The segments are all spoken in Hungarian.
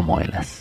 como elas.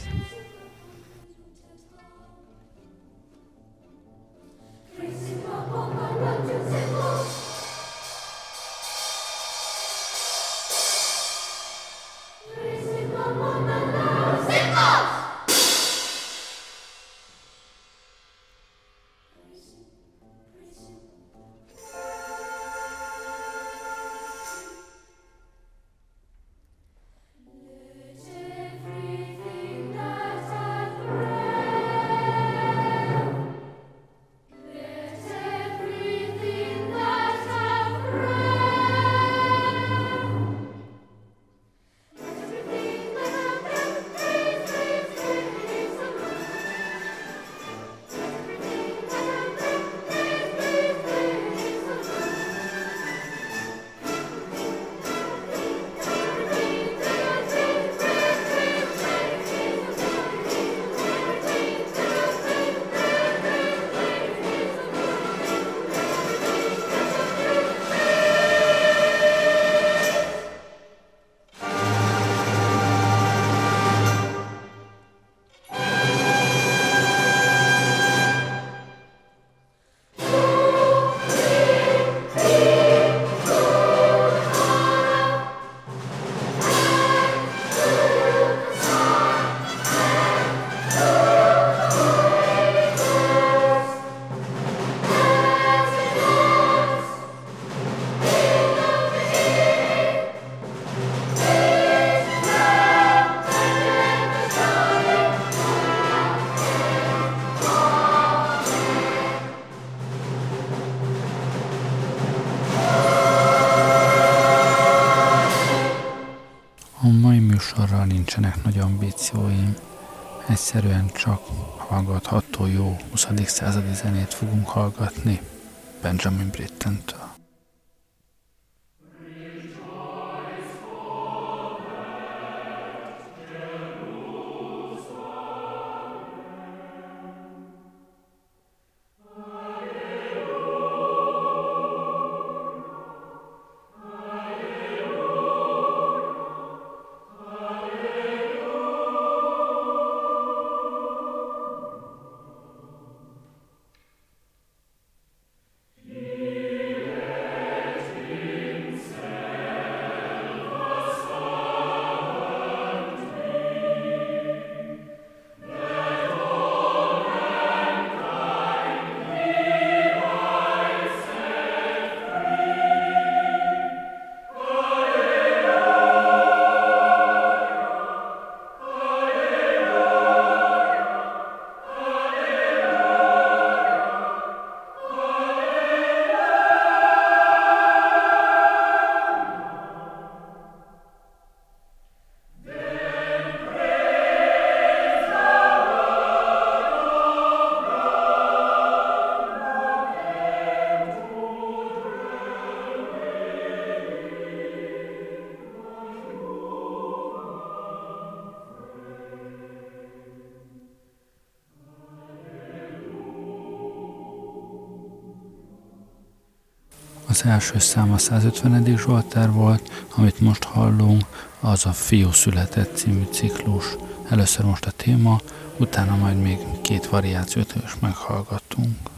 Nagy ambícióim. Egyszerűen csak hallgatható jó 20. századi zenét fogunk hallgatni Benjamin Britten-től. Az első szám a 150. Zsoltár volt, amit most hallunk, az a Fiú született című ciklus. Először most a téma, utána majd még két variációt is meghallgatunk.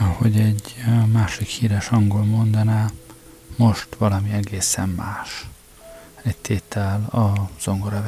Ahogy egy másik híres angol mondaná, most valami egészen más. Egy tétel a zongora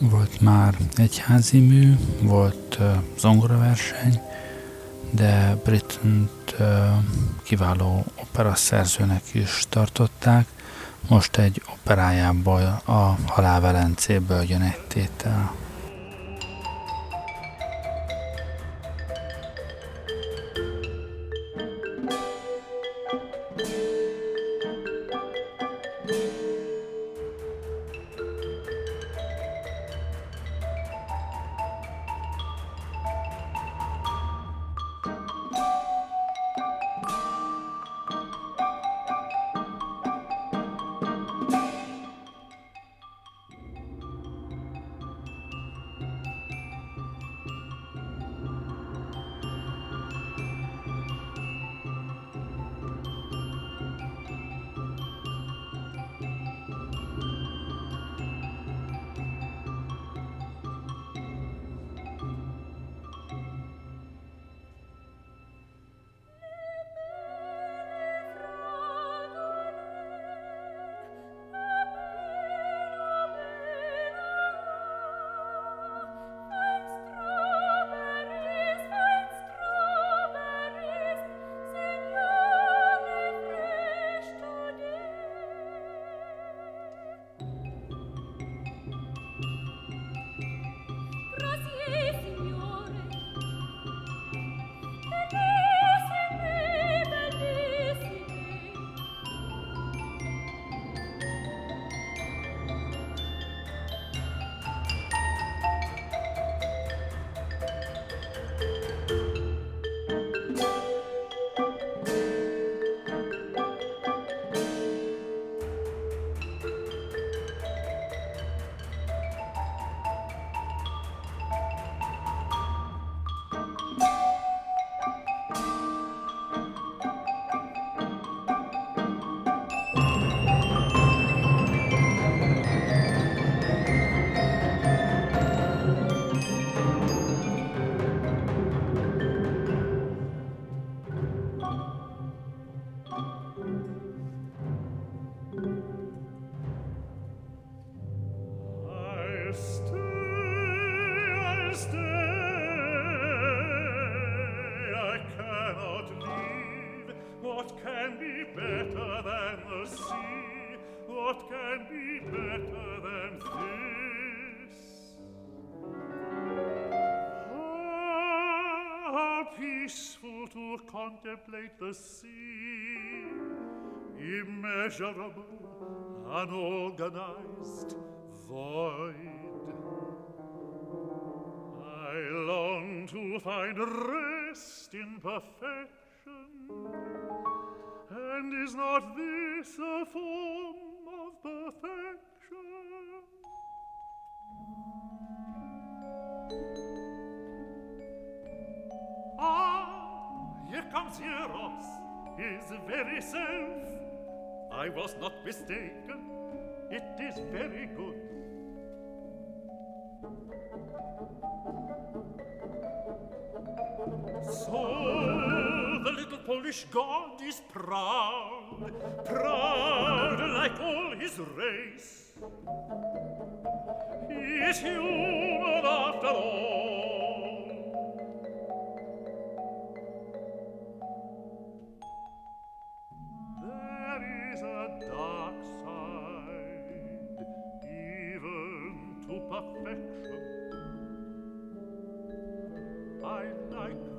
Volt már egyházi mű, volt zongoraverseny, de Brittent kiváló operaszerzőnek is tartották. Most egy operájából, a Halálvelencéből jön egy tétel. contemplate the sea, immeasurable, unorganized, void. I long to find rest in perfection, and is not this a form of perfection? here comes Eros, his very self. I was not mistaken, it is very good. So the little Polish god is proud, proud like all his race. He is human after all. dark side, even to perfection. I like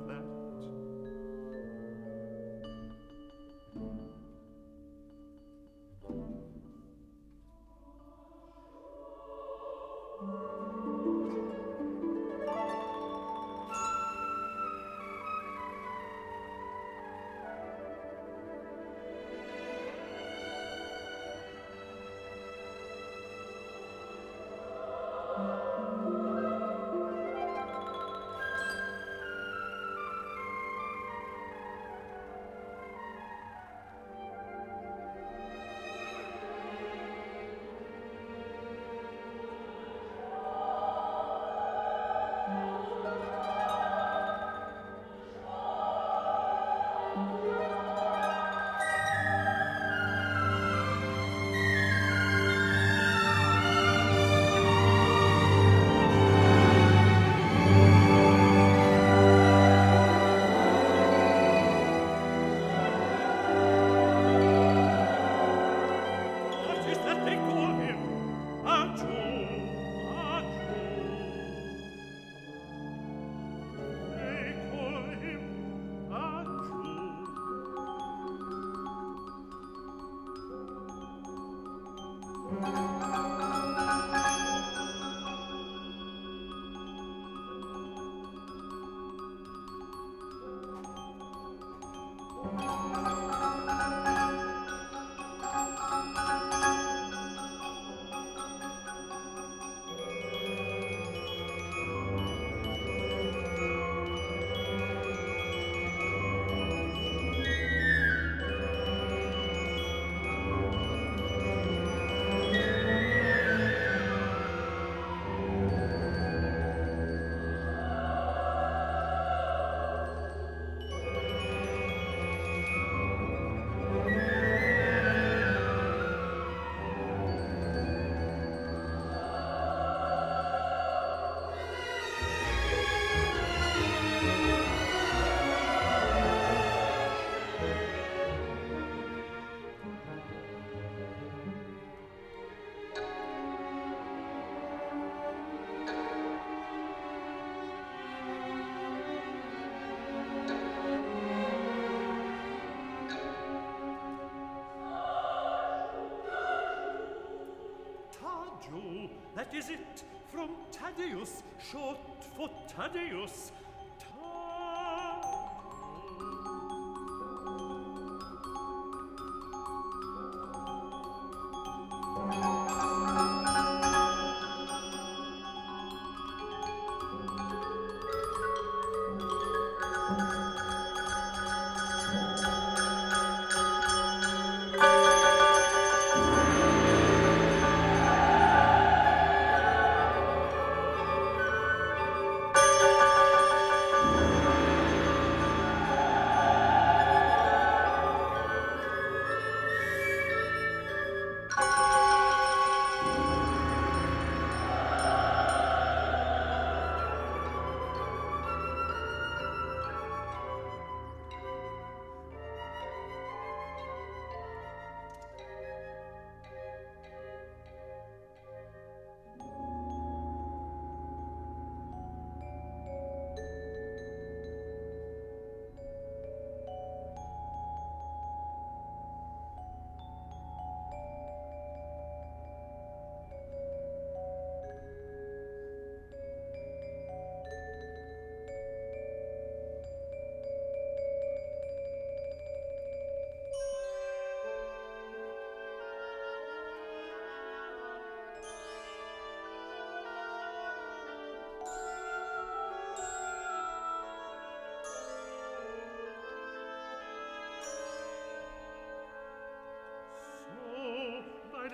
is it from Thaddeus, short for Thaddeus,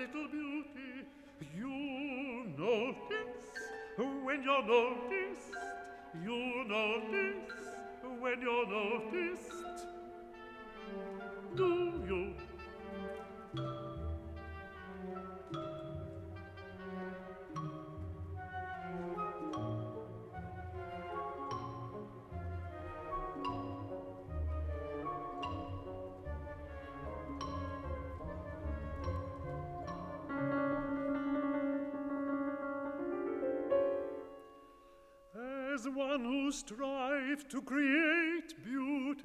little beauty you notice when you're noticed you notice when you're noticed to create beauty,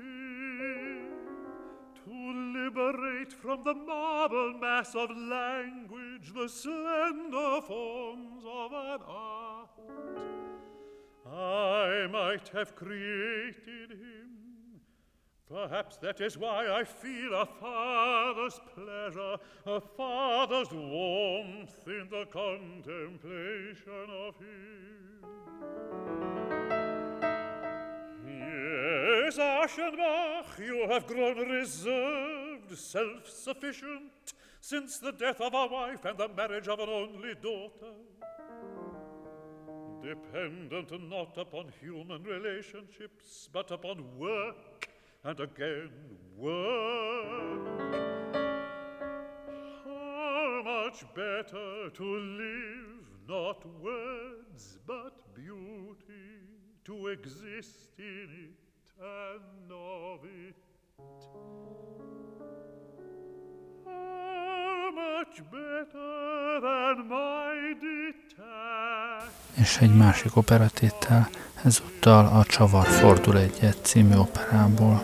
to liberate from the marble mass of language the slender forms of an art. I might have created him. Perhaps that is why I feel a father's pleasure, a father's warmth in the contemplation of him. Yes, Aschenbach, you have grown reserved, self-sufficient, since the death of a wife and the marriage of an only daughter. Dependent not upon human relationships, but upon work, and again work. How much better to live not words, but beauty, to exist in it and of it. És egy másik operatéttel, ezúttal a Csavar fordul egyet című operából.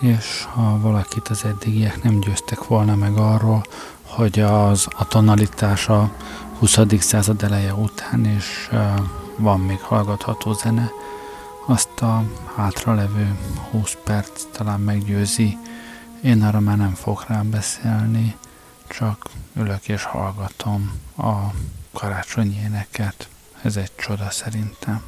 És ha valakit az eddigiek nem győztek volna meg arról, hogy az a tonalitás a 20. század eleje után, és van még hallgatható zene, azt a hátralevő 20 perc talán meggyőzi. Én arra már nem fogok rám beszélni, csak ülök és hallgatom a karácsonyi éneket. Ez egy csoda szerintem.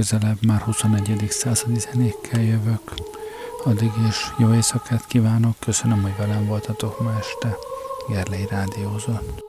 Legközelebb már 21. századi zenékkel jövök. Addig is jó éjszakát kívánok, köszönöm, hogy velem voltatok ma este. Gerlei Rádiózott.